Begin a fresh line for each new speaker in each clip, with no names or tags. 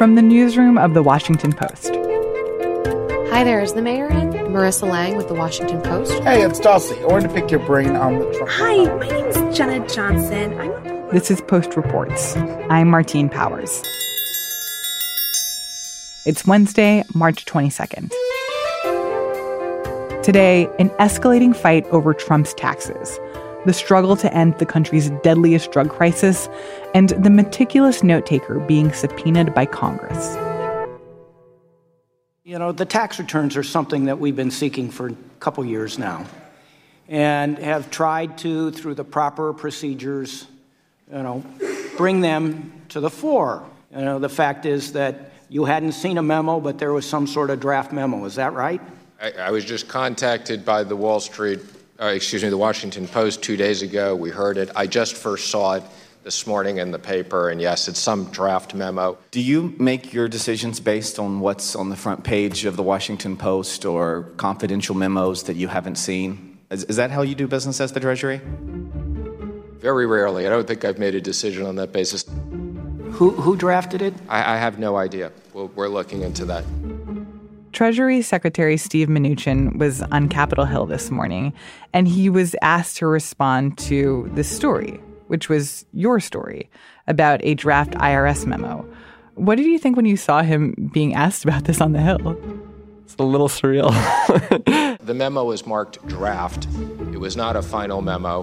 from the newsroom of The Washington Post.
Hi there, is the mayor in? Marissa Lang with The Washington Post.
Hey, it's Dulcie. I wanted to pick your brain on the Trump.
Hi, my name is Jenna Johnson. I'm a-
This is Post Reports. I'm Martine Powers. It's Wednesday, March 22nd. Today, an escalating fight over Trump's taxes, the struggle to end the country's deadliest drug crisis, and the meticulous note taker being subpoenaed by Congress.
You know, the tax returns are something that we've been seeking for a couple years now and have tried to, through the proper procedures, you know, bring them to the fore. You know, the fact is that you hadn't seen a memo, but there was some sort of draft memo. Is that right?
I, I was just contacted by the Wall Street, uh, excuse me, the Washington Post two days ago. We heard it. I just first saw it this morning in the paper, and yes, it's some draft memo.
Do you make your decisions based on what's on the front page of the Washington Post or confidential memos that you haven't seen? Is, is that how you do business as the Treasury?
Very rarely. I don't think I've made a decision on that basis.
Who, who drafted it?
I, I have no idea. We'll, we're looking into that.
Treasury Secretary Steve Mnuchin was on Capitol Hill this morning, and he was asked to respond to this story, which was your story about a draft IRS memo. What did you think when you saw him being asked about this on the Hill?
It's a little surreal.
the memo is marked draft. It was not a final memo.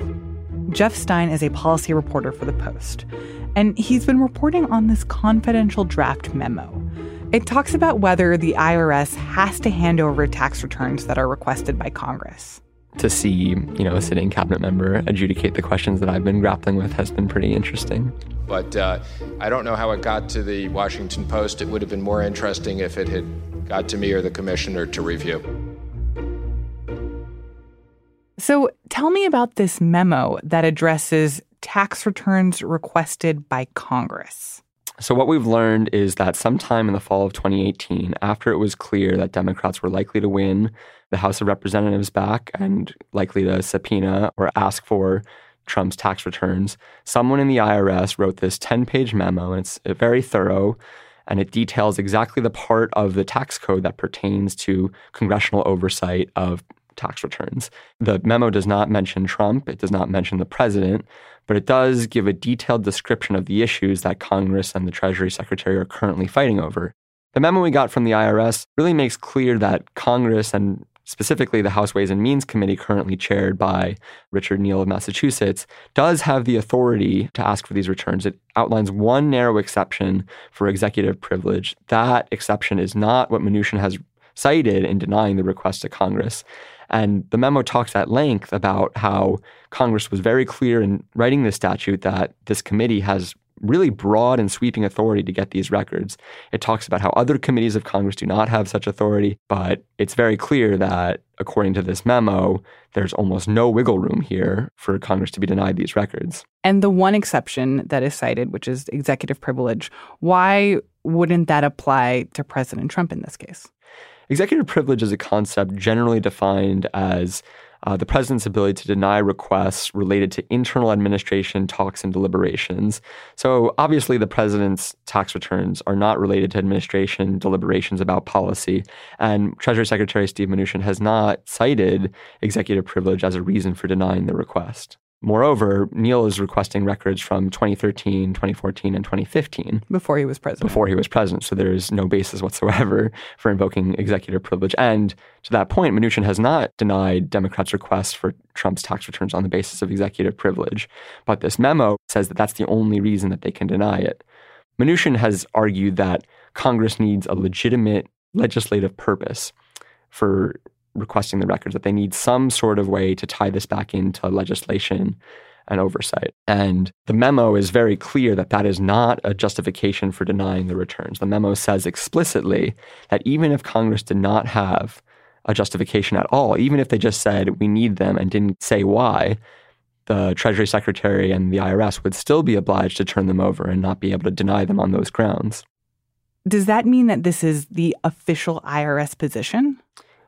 Jeff Stein is a policy reporter for The Post, and he's been reporting on this confidential draft memo. It talks about whether the IRS has to hand over tax returns that are requested by Congress.
to see, you know, a sitting cabinet member adjudicate the questions that I've been grappling with has been pretty interesting.
But uh, I don't know how it got to the Washington Post. It would have been more interesting if it had got to me or the commissioner to review.
So tell me about this memo that addresses tax returns requested by Congress.
So, what we've learned is that sometime in the fall of 2018, after it was clear that Democrats were likely to win the House of Representatives back and likely to subpoena or ask for Trump's tax returns, someone in the IRS wrote this 10 page memo, and it's very thorough. And it details exactly the part of the tax code that pertains to congressional oversight of tax returns. The memo does not mention Trump, it does not mention the president, but it does give a detailed description of the issues that Congress and the Treasury Secretary are currently fighting over. The memo we got from the IRS really makes clear that Congress and specifically the House Ways and Means Committee, currently chaired by Richard Neal of Massachusetts, does have the authority to ask for these returns. It outlines one narrow exception for executive privilege. That exception is not what Mnuchin has cited in denying the request to Congress. And the memo talks at length about how Congress was very clear in writing this statute that this committee has really broad and sweeping authority to get these records. It talks about how other committees of Congress do not have such authority, but it's very clear that, according to this memo, there's almost no wiggle room here for Congress to be denied these records.
And the one exception that is cited, which is executive privilege, why wouldn't that apply to President Trump in this case?
Executive privilege is a concept generally defined as uh, the president's ability to deny requests related to internal administration talks and deliberations. So, obviously, the president's tax returns are not related to administration deliberations about policy. And Treasury Secretary Steve Mnuchin has not cited executive privilege as a reason for denying the request. Moreover, Neal is requesting records from 2013, 2014, and 2015.
Before he was president.
Before he was president. So there is no basis whatsoever for invoking executive privilege. And to that point, Mnuchin has not denied Democrats' request for Trump's tax returns on the basis of executive privilege. But this memo says that that's the only reason that they can deny it. Mnuchin has argued that Congress needs a legitimate legislative purpose for requesting the records, that they need some sort of way to tie this back into legislation and oversight. And the memo is very clear that that is not a justification for denying the returns. The memo says explicitly that even if Congress did not have a justification at all, even if they just said we need them and didn't say why, the Treasury Secretary and the IRS would still be obliged to turn them over and not be able to deny them on those grounds.
Does that mean that this is the official IRS position?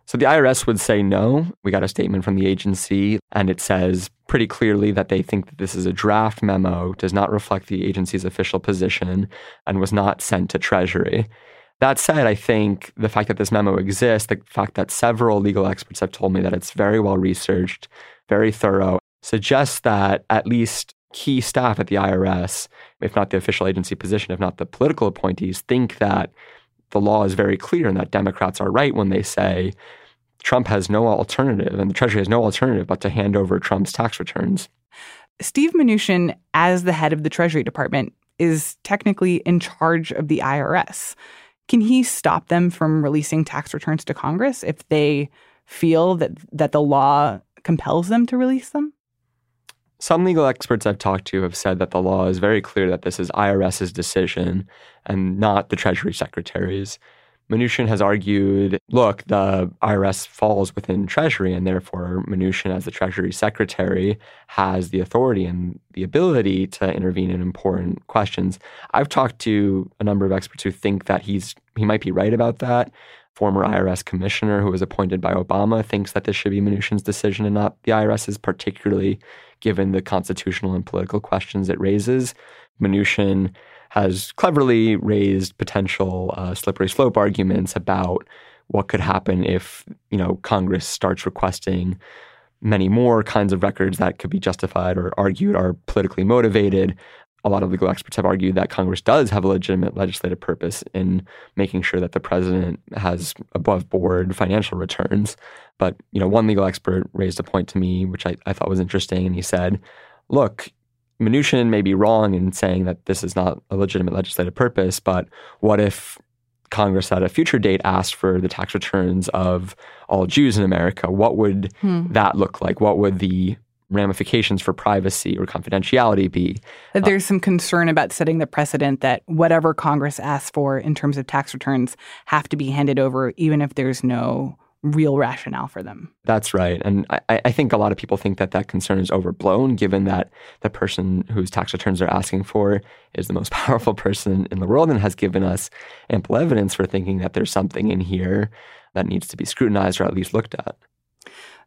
So the IRS would say no. We got a statement from the agency, and it says pretty clearly that they think that this is a draft memo, does not reflect the agency's official position, and was not sent to Treasury. That said, I think the fact that this memo exists, the fact that several legal experts have told me that it's very well researched, very thorough, suggests that at least key staff at the IRS, if not the official agency position, if not the political appointees, think that the law is very clear and that Democrats are right when they say Trump has no alternative and the Treasury has no alternative but to hand over Trump's tax returns.
Steve Mnuchin, as the head of the Treasury Department, is technically in charge of the IRS. Can he stop them from releasing tax returns to Congress if they feel that that the law compels them to release them?
Some legal experts I've talked to have said that the law is very clear that this is IRS's decision and not the Treasury Secretary's. Mnuchin has argued, look, the IRS falls within Treasury, and therefore Mnuchin, as the Treasury Secretary, has the authority and the ability to intervene in important questions. I've talked to a number of experts who think that he's he might be right about that. Former IRS commissioner who was appointed by Obama thinks that this should be Mnuchin's decision and not the IRS's, particularly given the constitutional and political questions it raises. Mnuchin has cleverly raised potential uh, slippery slope arguments about what could happen if you know Congress starts requesting many more kinds of records that could be justified or argued are politically motivated. A lot of legal experts have argued that Congress does have a legitimate legislative purpose in making sure that the president has above board financial returns. But you know, one legal expert raised a point to me which I, I thought was interesting, and he said, "Look, Mnuchin may be wrong in saying that this is not a legitimate legislative purpose, but what if Congress at a future date asked for the tax returns of all Jews in America? What would hmm. that look like? What would the ramifications for privacy or confidentiality be?
That there's uh, some concern about setting the precedent that whatever Congress asks for in terms of tax returns have to be handed over, even if there's no real rationale for them.
That's right. And I, I, think a lot of people think that that concern is overblown, given that the person whose tax returns they're asking for is the most powerful person in the world and has given us ample evidence for thinking that there's something in here that needs to be scrutinized or at least looked at.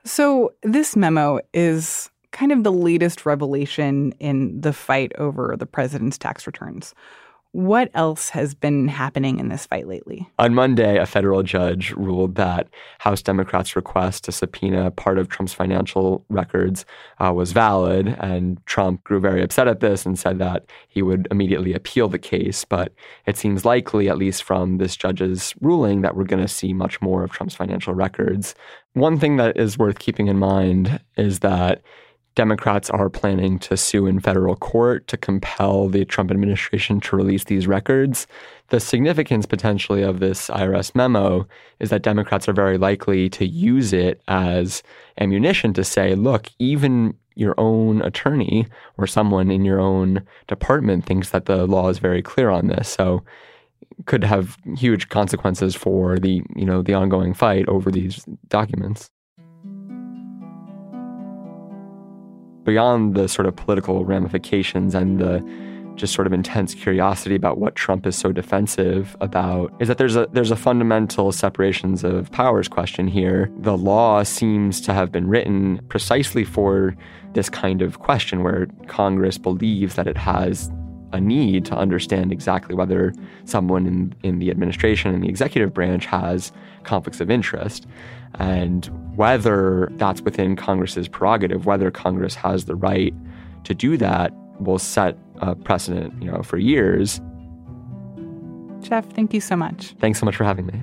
So, this memo is kind of the latest revelation in the fight over the president's tax returns. What else has been happening in this fight lately?
On Monday, a federal judge ruled that House Democrats' request to subpoena part of Trump's financial records uh, was valid. And Trump grew very upset at this and said that he would immediately appeal the case. But it seems likely, at least from this judge's ruling, that we're going to see much more of Trump's financial records. One thing that is worth keeping in mind is that Democrats are planning to sue in federal court to compel the Trump administration to release these records. The significance potentially of this IRS memo is that Democrats are very likely to use it as ammunition to say, look, even your own attorney or someone in your own department thinks that the law is very clear on this. So could have huge consequences for the, you know, the ongoing fight over these documents. Beyond the sort of political ramifications and the just sort of intense curiosity about what Trump is so defensive about is that there's a there's a fundamental separations of powers question here. The law seems to have been written precisely for this kind of question where Congress believes that it has a need to understand exactly whether someone in, in the administration and the executive branch has conflicts of interest and whether that's within Congress's prerogative, whether Congress has the right to do that, will set a precedent, you know, for years.
Jeff, thank you so much.
Thanks so much for having me.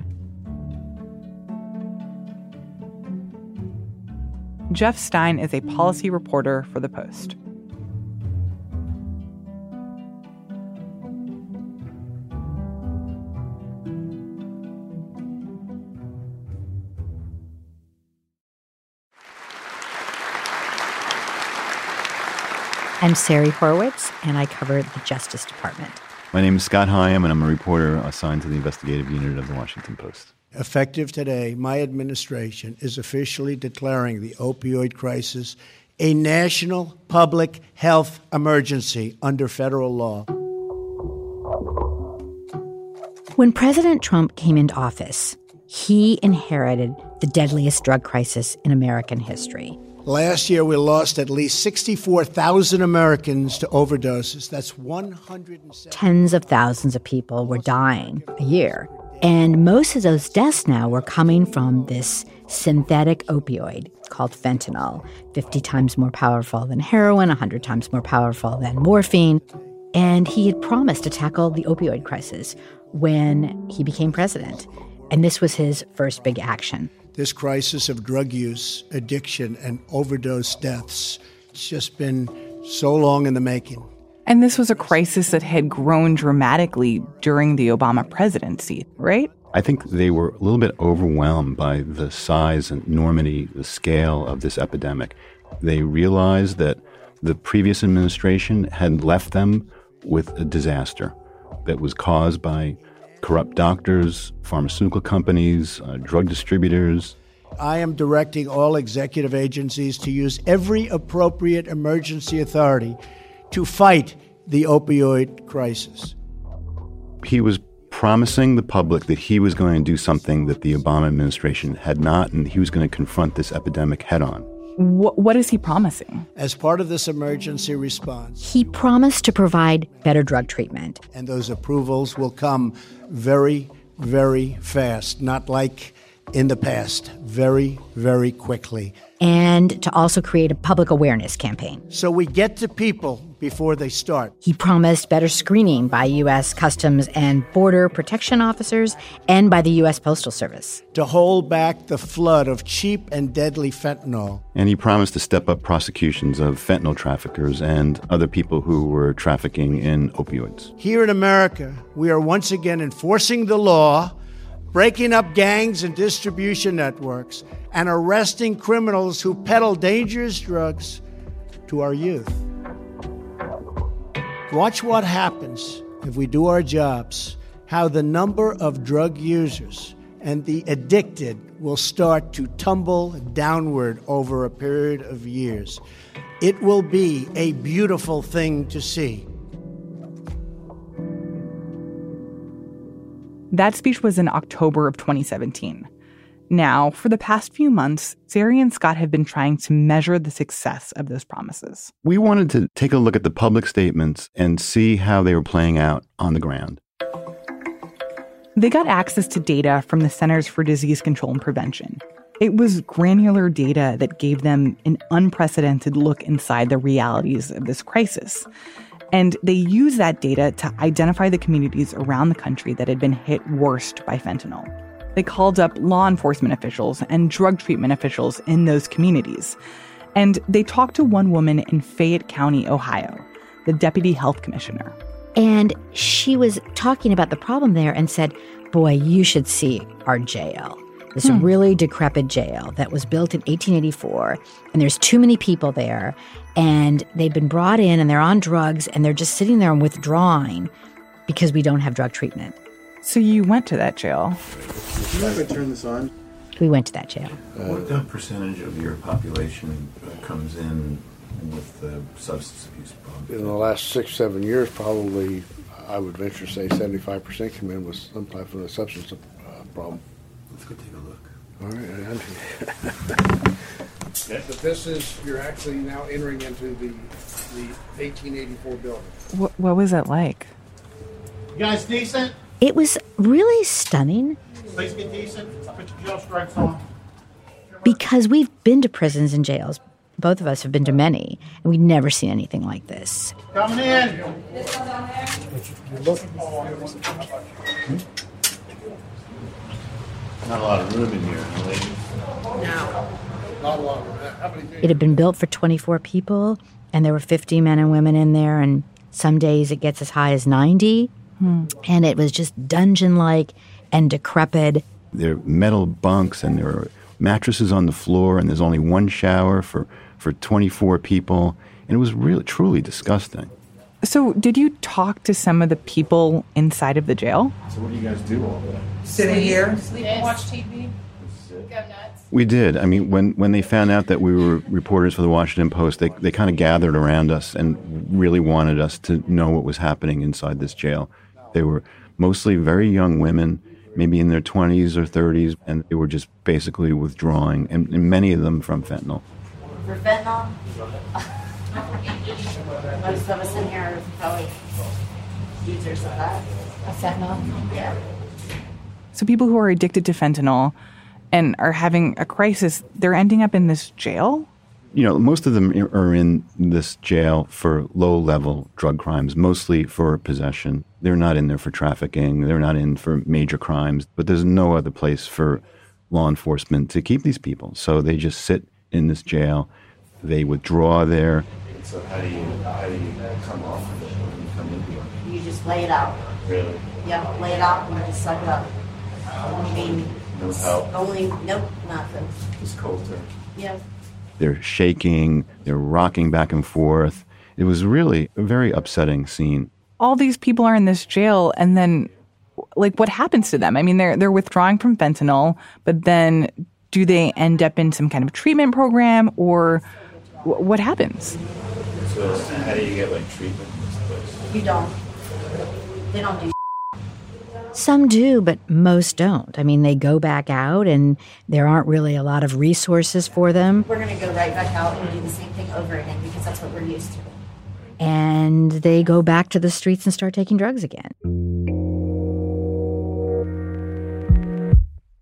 Jeff Stein is a policy reporter for The Post.
I'm Sari Horowitz, and I cover the Justice Department.
My name is Scott Higham, and I'm a reporter assigned to the investigative unit of the Washington Post.
Effective today, my administration is officially declaring the opioid crisis a national public health emergency under federal law.
When President Trump came into office, he inherited the deadliest drug crisis in American history.
Last year, we lost at least 64,000 Americans to overdoses. That's 100.
Tens of thousands of people were dying a year. And most of those deaths now were coming from this synthetic opioid called fentanyl, 50 times more powerful than heroin, 100 times more powerful than morphine. And he had promised to tackle the opioid crisis when he became president. And this was his first big action.
This crisis of drug use, addiction, and overdose deaths, it's just been so long in the making.
And this was a crisis that had grown dramatically during the Obama presidency, right?
I think they were a little bit overwhelmed by the size and enormity, the scale of this epidemic. They realized that the previous administration had left them with a disaster that was caused by corrupt doctors, pharmaceutical companies, uh, drug distributors.
I am directing all executive agencies to use every appropriate emergency authority to fight the opioid crisis.
He was promising the public that he was going to do something that the Obama administration had not, and he was going to confront this epidemic head on.
What, what is he promising?
As part of this emergency response,
he promised to provide better drug treatment.
And those approvals will come very, very fast, not like in the past, very, very quickly.
And to also create a public awareness campaign.
So we get to people before they start.
He promised better screening by U.S. Customs and Border Protection officers and by the U.S. Postal Service.
To hold back the flood of cheap and deadly fentanyl.
And he promised to step up prosecutions of fentanyl traffickers and other people who were trafficking in opioids.
Here in America, we are once again enforcing the law, breaking up gangs and distribution networks, and arresting criminals who peddle dangerous drugs to our youth. Watch what happens if we do our jobs, how the number of drug users and the addicted will start to tumble downward over a period of years. It will be a beautiful thing to see.
That speech was in October of 2017. Now, for the past few months, Sari and Scott have been trying to measure the success of those promises.
We wanted to take a look at the public statements and see how they were playing out on the ground.
They got access to data from the Centers for Disease Control and Prevention. It was granular data that gave them an unprecedented look inside the realities of this crisis. And they used that data to identify the communities around the country that had been hit worst by fentanyl. They called up law enforcement officials and drug treatment officials in those communities. And they talked to one woman in Fayette County, Ohio, the deputy health commissioner.
And she was talking about the problem there and said, Boy, you should see our jail. This hmm. really decrepit jail that was built in 1884. And there's too many people there. And they've been brought in and they're on drugs and they're just sitting there and withdrawing because we don't have drug treatment.
So you went to that jail.
Can you ever turn this on?
We went to that jail.
Uh, what percentage of your population uh, comes in with the substance abuse problem?
In the last six, seven years, probably, I would venture to say 75% come in with some type of a substance uh, problem.
Let's go take a look.
All right. but this is, you're actually now entering into the, the 1884 building.
What, what was it like?
You guys decent?
It was really stunning.
Please get decent. Put your jail stripes on.
Because we've been to prisons and jails. Both of us have been to many, and we've never seen anything like this.
Coming in.
Not a lot of room in here, ladies.
No. Not a lot of room.
It had been built for 24 people, and there were 50 men and women in there, and some days it gets as high as 90. Hmm. And it was just dungeon like and decrepit.
There are metal bunks and there are mattresses on the floor, and there's only one shower for, for 24 people. And it was really, truly disgusting.
So, did you talk to some of the people inside of the jail?
So, what do you guys do all day?
Sitting here,
sleep and watch TV.
We did. I mean, when, when they found out that we were reporters for the Washington Post, they, they kind of gathered around us and really wanted us to know what was happening inside this jail. They were mostly very young women maybe in their 20s or 30s, and they were just basically withdrawing, and, and many of them from fentanyl.
For fentanyl, most of us in here are probably users of that. Of fentanyl? Yeah.
So people who are addicted to fentanyl and are having a crisis, they're ending up in this jail?
You know, most of them are in this jail for low level drug crimes, mostly for possession. They're not in there for trafficking, they're not in for major crimes, but there's no other place for law enforcement to keep these people. So they just sit in this jail, they withdraw there.
So how do you how do you come off of it when you come into it?
You just lay it out.
Really?
Yeah, lay it out and you just suck it up. I mean,
No help.
only, nope, nothing.
Just cold turkey.
Yeah.
They're shaking, they're rocking back and forth. It was really a very upsetting scene.
All these people are in this jail and then like what happens to them? I mean they're they're withdrawing from fentanyl, but then do they end up in some kind of treatment program or wh- what happens?
So how do you get like treatment in this place?
You don't. They don't do
Some do, but most don't. I mean, they go back out and there aren't really a lot of resources for them.
We're going to go right back out and do the same thing over again because that's what we're used to.
And they go back to the streets and start taking drugs again.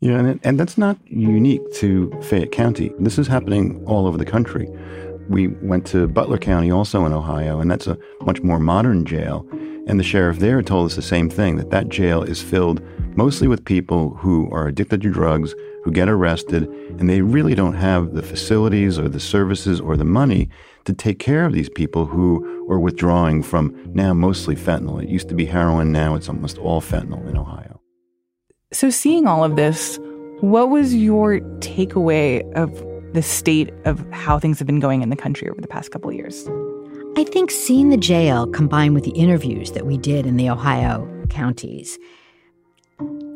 Yeah, and, and that's not unique to Fayette County. This is happening all over the country. We went to Butler County, also in Ohio, and that's a much more modern jail. And the sheriff there told us the same thing that that jail is filled mostly with people who are addicted to drugs, who get arrested, and they really don't have the facilities or the services or the money to take care of these people who are withdrawing from now mostly fentanyl. It used to be heroin, now it's almost all fentanyl in Ohio.
So seeing all of this, what was your takeaway of the state of how things have been going in the country over the past couple of years?
I think seeing the jail combined with the interviews that we did in the Ohio counties,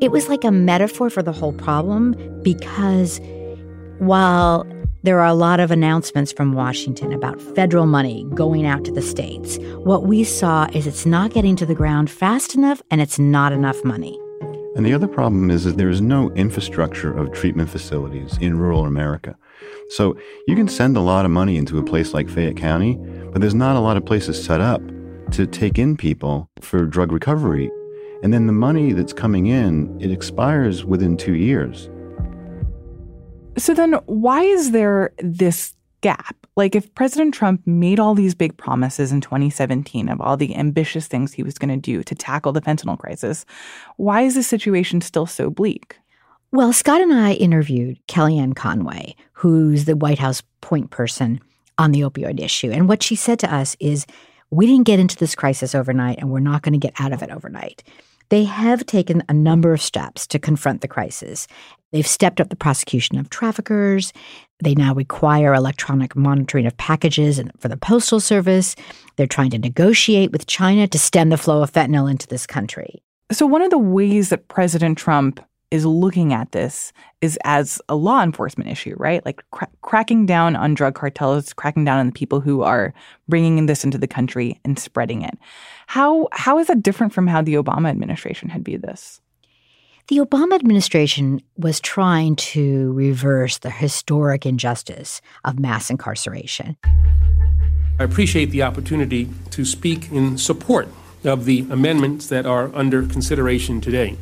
it was like a metaphor for the whole problem because while there are a lot of announcements from Washington about federal money going out to the states, what we saw is it's not getting to the ground fast enough and it's not enough money.
And the other problem is that there is no infrastructure of treatment facilities in rural America. So you can send a lot of money into a place like Fayette County, but there's not a lot of places set up to take in people for drug recovery. And then the money that's coming in, it expires within two years.
So then why is there this gap? Like if President Trump made all these big promises in 2017 of all the ambitious things he was going to do to tackle the fentanyl crisis, why is the situation still so bleak?
Well, Scott and I interviewed Kellyanne Conway, who's the White House point person on the opioid issue. And what she said to us is we didn't get into this crisis overnight, and we're not going to get out of it overnight. They have taken a number of steps to confront the crisis. They've stepped up the prosecution of traffickers. They now require electronic monitoring of packages for the Postal Service. They're trying to negotiate with China to stem the flow of fentanyl into this country.
So, one of the ways that President Trump is looking at this is as a law enforcement issue, right? Like cra- cracking down on drug cartels, cracking down on the people who are bringing this into the country and spreading it. How how is that different from how the Obama administration had viewed this?
The Obama administration was trying to reverse the historic injustice of mass incarceration.
I appreciate the opportunity to speak in support of the amendments that are under consideration today.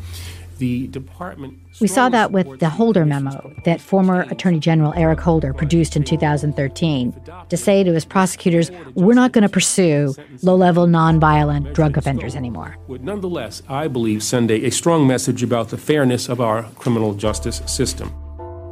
The department
We saw that with the Holder memo that former Attorney General Eric Holder produced in 2013 to say to his prosecutors, we're not going to pursue low level, nonviolent drug offenders anymore.
would nonetheless, I believe, send a, a strong message about the fairness of our criminal justice system.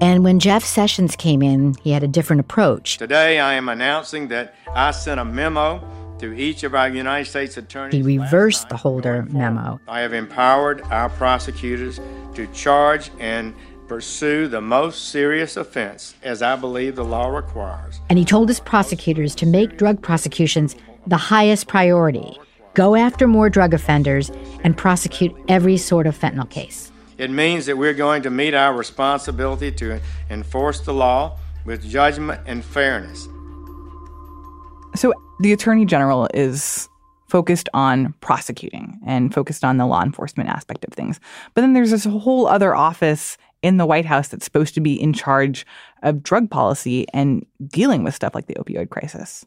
And when Jeff Sessions came in, he had a different approach.
Today, I am announcing that I sent a memo to each of our United States attorneys.
He reversed the Holder memo.
I have empowered our prosecutors to charge and pursue the most serious offense as I believe the law requires.
And he told his prosecutors to make drug prosecutions the highest priority, go after more drug offenders, and prosecute every sort of fentanyl case.
It means that we're going to meet our responsibility to enforce the law with judgment and fairness.
So the attorney general is focused on prosecuting and focused on the law enforcement aspect of things. But then there's this whole other office in the White House that's supposed to be in charge of drug policy and dealing with stuff like the opioid crisis.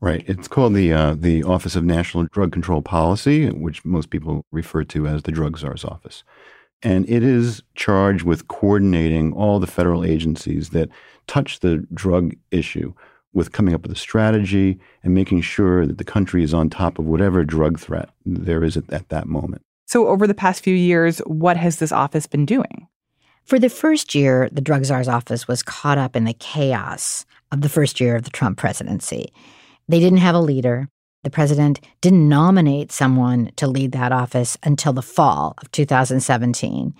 Right. It's called the uh, the Office of National Drug Control Policy, which most people refer to as the Drug Czar's office. And it is charged with coordinating all the federal agencies that touch the drug issue with coming up with a strategy and making sure that the country is on top of whatever drug threat there is at, at that moment.
So, over the past few years, what has this office been doing?
For the first year, the Drug Czar's office was caught up in the chaos of the first year of the Trump presidency. They didn't have a leader. The president didn't nominate someone to lead that office until the fall of 2017.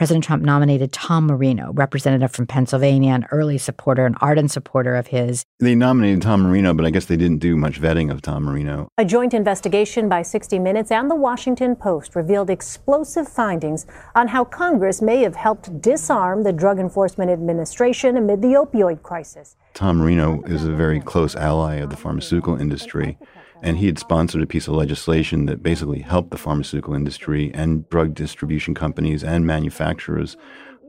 President Trump nominated Tom Marino, representative from Pennsylvania, an early supporter, an ardent supporter of his.
They nominated Tom Marino, but I guess they didn't do much vetting of Tom Marino.
A joint investigation by 60 Minutes and the Washington Post revealed explosive findings on how Congress may have helped disarm the Drug Enforcement Administration amid the opioid crisis.
Tom Marino is a very close ally of the pharmaceutical industry. And he had sponsored a piece of legislation that basically helped the pharmaceutical industry and drug distribution companies and manufacturers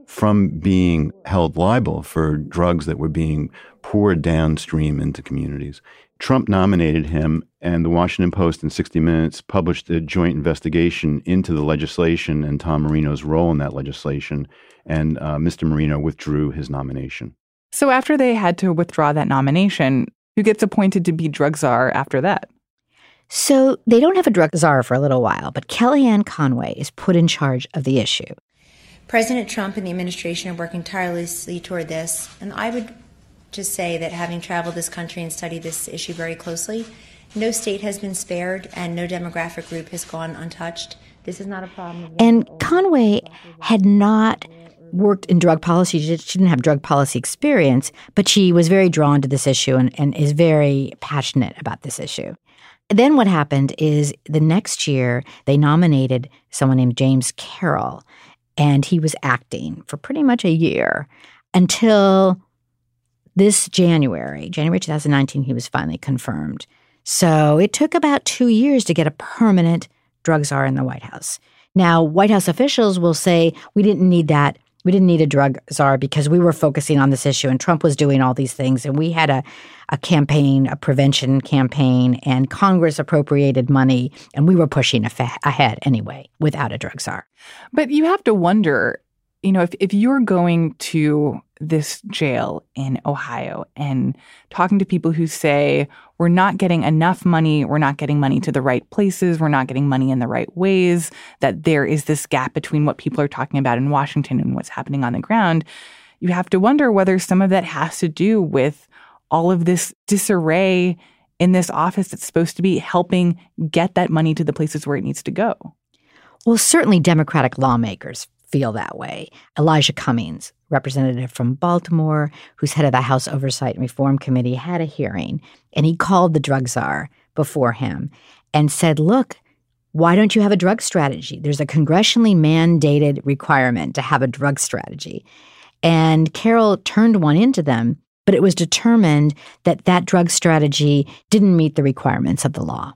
from being held liable for drugs that were being poured downstream into communities. Trump nominated him, and the Washington Post and 60 Minutes published a joint investigation into the legislation and Tom Marino's role in that legislation. And uh, Mr. Marino withdrew his nomination.
So, after they had to withdraw that nomination, who gets appointed to be drug czar after that?
So they don't have a drug czar for a little while, but Kellyanne Conway is put in charge of the issue.
President Trump and the administration are working tirelessly toward this, and I would just say that having traveled this country and studied this issue very closely, no state has been spared and no demographic group has gone untouched. This is not a problem.
And Conway had not worked in drug policy. She didn't have drug policy experience, but she was very drawn to this issue and, and is very passionate about this issue. Then what happened is the next year they nominated someone named James Carroll, and he was acting for pretty much a year until this January, January 2019, he was finally confirmed. So it took about two years to get a permanent drug czar in the White House. Now, White House officials will say we didn't need that we didn't need a drug czar because we were focusing on this issue and Trump was doing all these things. And we had a, a campaign, a prevention campaign, and Congress appropriated money and we were pushing ahead anyway without a drug czar.
But you have to wonder, you know, if, if you're going to this jail in Ohio and talking to people who say, we're not getting enough money, we're not getting money to the right places, we're not getting money in the right ways, that there is this gap between what people are talking about in Washington and what's happening on the ground, you have to wonder whether some of that has to do with all of this disarray in this office that's supposed to be helping get that money to the places where it needs to go.
Well, certainly Democratic lawmakers feel that way. Elijah Cummings, representative from Baltimore, who's head of the House Oversight and Reform Committee, had a hearing and he called the drug czar before him and said, Look, why don't you have a drug strategy? There's a congressionally mandated requirement to have a drug strategy. And Carroll turned one into them, but it was determined that that drug strategy didn't meet the requirements of the law.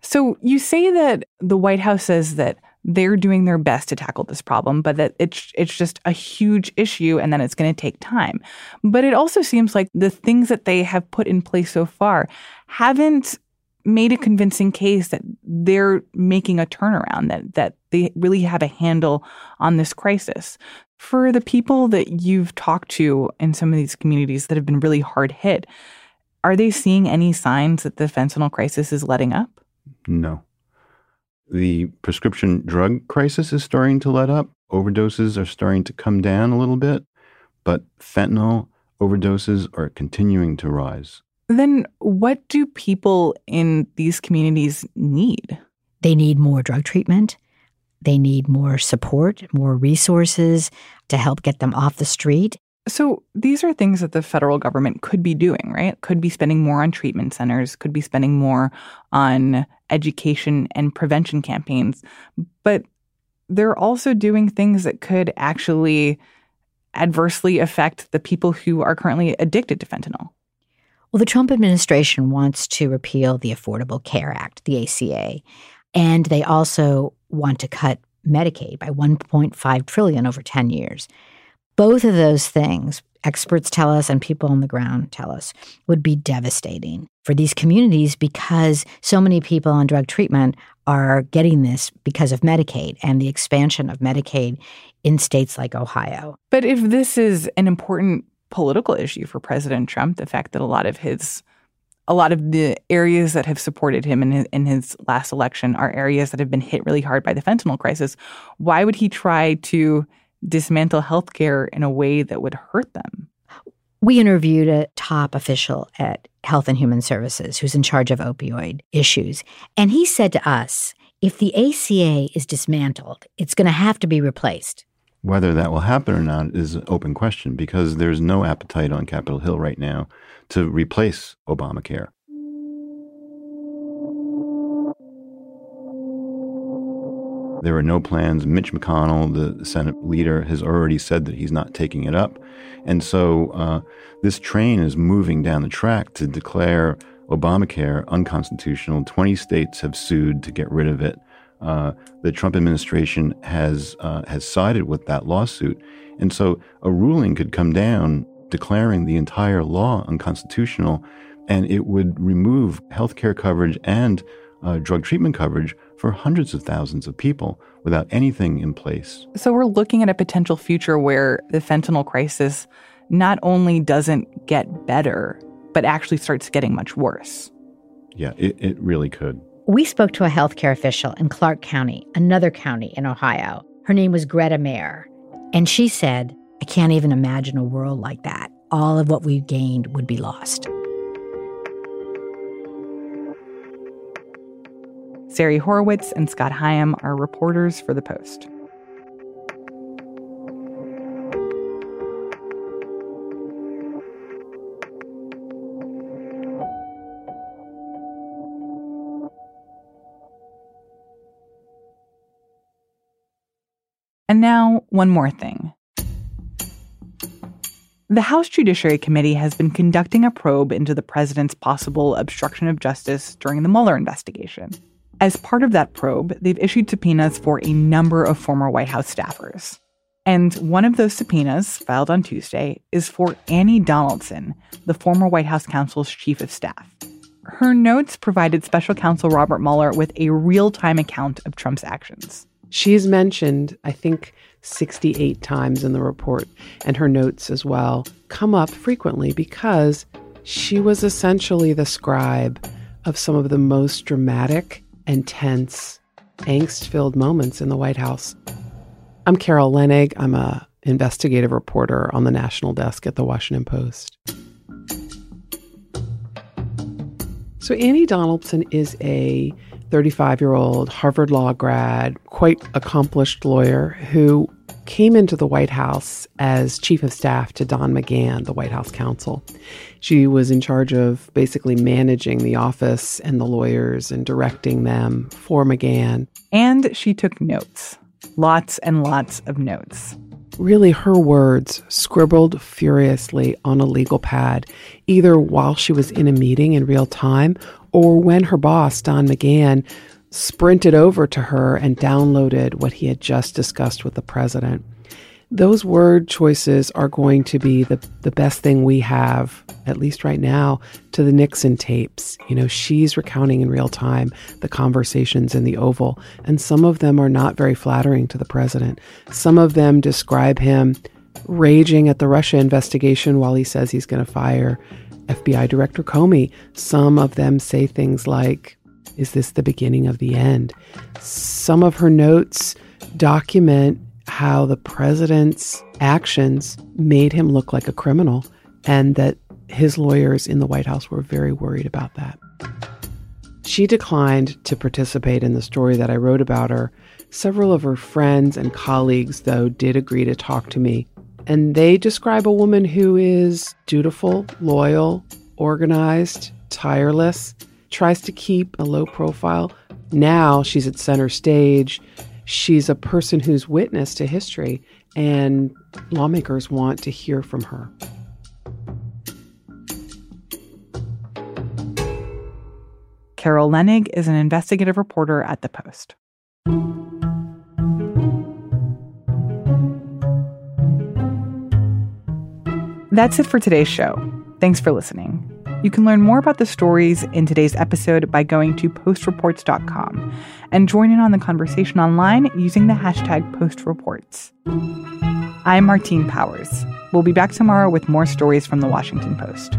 So you say that the White House says that they're doing their best to tackle this problem, but that it's it's just a huge issue and then it's going to take time. But it also seems like the things that they have put in place so far haven't made a convincing case that they're making a turnaround that that they really have a handle on this crisis. For the people that you've talked to in some of these communities that have been really hard hit, are they seeing any signs that the fentanyl crisis is letting up?
No. The prescription drug crisis is starting to let up. Overdoses are starting to come down a little bit, but fentanyl overdoses are continuing to rise.
Then, what do people in these communities need?
They need more drug treatment. They need more support, more resources to help get them off the street.
So these are things that the federal government could be doing, right? Could be spending more on treatment centers, could be spending more on education and prevention campaigns. But they're also doing things that could actually adversely affect the people who are currently addicted to fentanyl.
Well, the Trump administration wants to repeal the Affordable Care Act, the ACA, and they also want to cut Medicaid by 1.5 trillion over 10 years. Both of those things, experts tell us and people on the ground tell us, would be devastating for these communities because so many people on drug treatment are getting this because of Medicaid and the expansion of Medicaid in states like Ohio.
But if this is an important political issue for President Trump, the fact that a lot of his a lot of the areas that have supported him in his, in his last election are areas that have been hit really hard by the fentanyl crisis. Why would he try to dismantle healthcare in a way that would hurt them?
We interviewed a top official at Health and Human Services who's in charge of opioid issues. And he said to us if the ACA is dismantled, it's going to have to be replaced.
Whether that will happen or not is an open question because there's no appetite on Capitol Hill right now to replace Obamacare. There are no plans. Mitch McConnell, the Senate leader, has already said that he's not taking it up. And so uh, this train is moving down the track to declare Obamacare unconstitutional. 20 states have sued to get rid of it. Uh, the Trump administration has uh, has sided with that lawsuit, and so a ruling could come down declaring the entire law unconstitutional, and it would remove health care coverage and uh, drug treatment coverage for hundreds of thousands of people without anything in place.
So we're looking at a potential future where the fentanyl crisis not only doesn't get better, but actually starts getting much worse.
Yeah, it, it really could.
We spoke to a healthcare official in Clark County, another county in Ohio. Her name was Greta Mayer. And she said, I can't even imagine a world like that. All of what we've gained would be lost.
Sari Horowitz and Scott Higham are reporters for The Post. And now, one more thing. The House Judiciary Committee has been conducting a probe into the president's possible obstruction of justice during the Mueller investigation. As part of that probe, they've issued subpoenas for a number of former White House staffers. And one of those subpoenas, filed on Tuesday, is for Annie Donaldson, the former White House counsel's chief of staff. Her notes provided special counsel Robert Mueller with a real time account of Trump's actions.
She's mentioned, I think, 68 times in the report, and her notes as well come up frequently because she was essentially the scribe of some of the most dramatic and tense, angst filled moments in the White House. I'm Carol Leonnig. I'm a investigative reporter on the national desk at the Washington Post. So Annie Donaldson is a 35 year old Harvard Law grad, quite accomplished lawyer who came into the White House as chief of staff to Don McGahn, the White House counsel. She was in charge of basically managing the office and the lawyers and directing them for McGahn.
And she took notes lots and lots of notes.
Really, her words scribbled furiously on a legal pad, either while she was in a meeting in real time or when her boss, Don McGahn, sprinted over to her and downloaded what he had just discussed with the president. Those word choices are going to be the, the best thing we have, at least right now, to the Nixon tapes. You know, she's recounting in real time the conversations in the Oval, and some of them are not very flattering to the president. Some of them describe him raging at the Russia investigation while he says he's going to fire FBI Director Comey. Some of them say things like, Is this the beginning of the end? Some of her notes document how the president's actions made him look like a criminal and that his lawyers in the White House were very worried about that. She declined to participate in the story that I wrote about her. Several of her friends and colleagues, though, did agree to talk to me and they describe a woman who is dutiful, loyal, organized, tireless, tries to keep a low profile. Now she's at center stage. She's a person who's witness to history, and lawmakers want to hear from her.
Carol Leonnig is an investigative reporter at The Post. That's it for today's show. Thanks for listening. You can learn more about the stories in today's episode by going to postreports.com and join in on the conversation online using the hashtag postreports. I'm Martine Powers. We'll be back tomorrow with more stories from the Washington Post.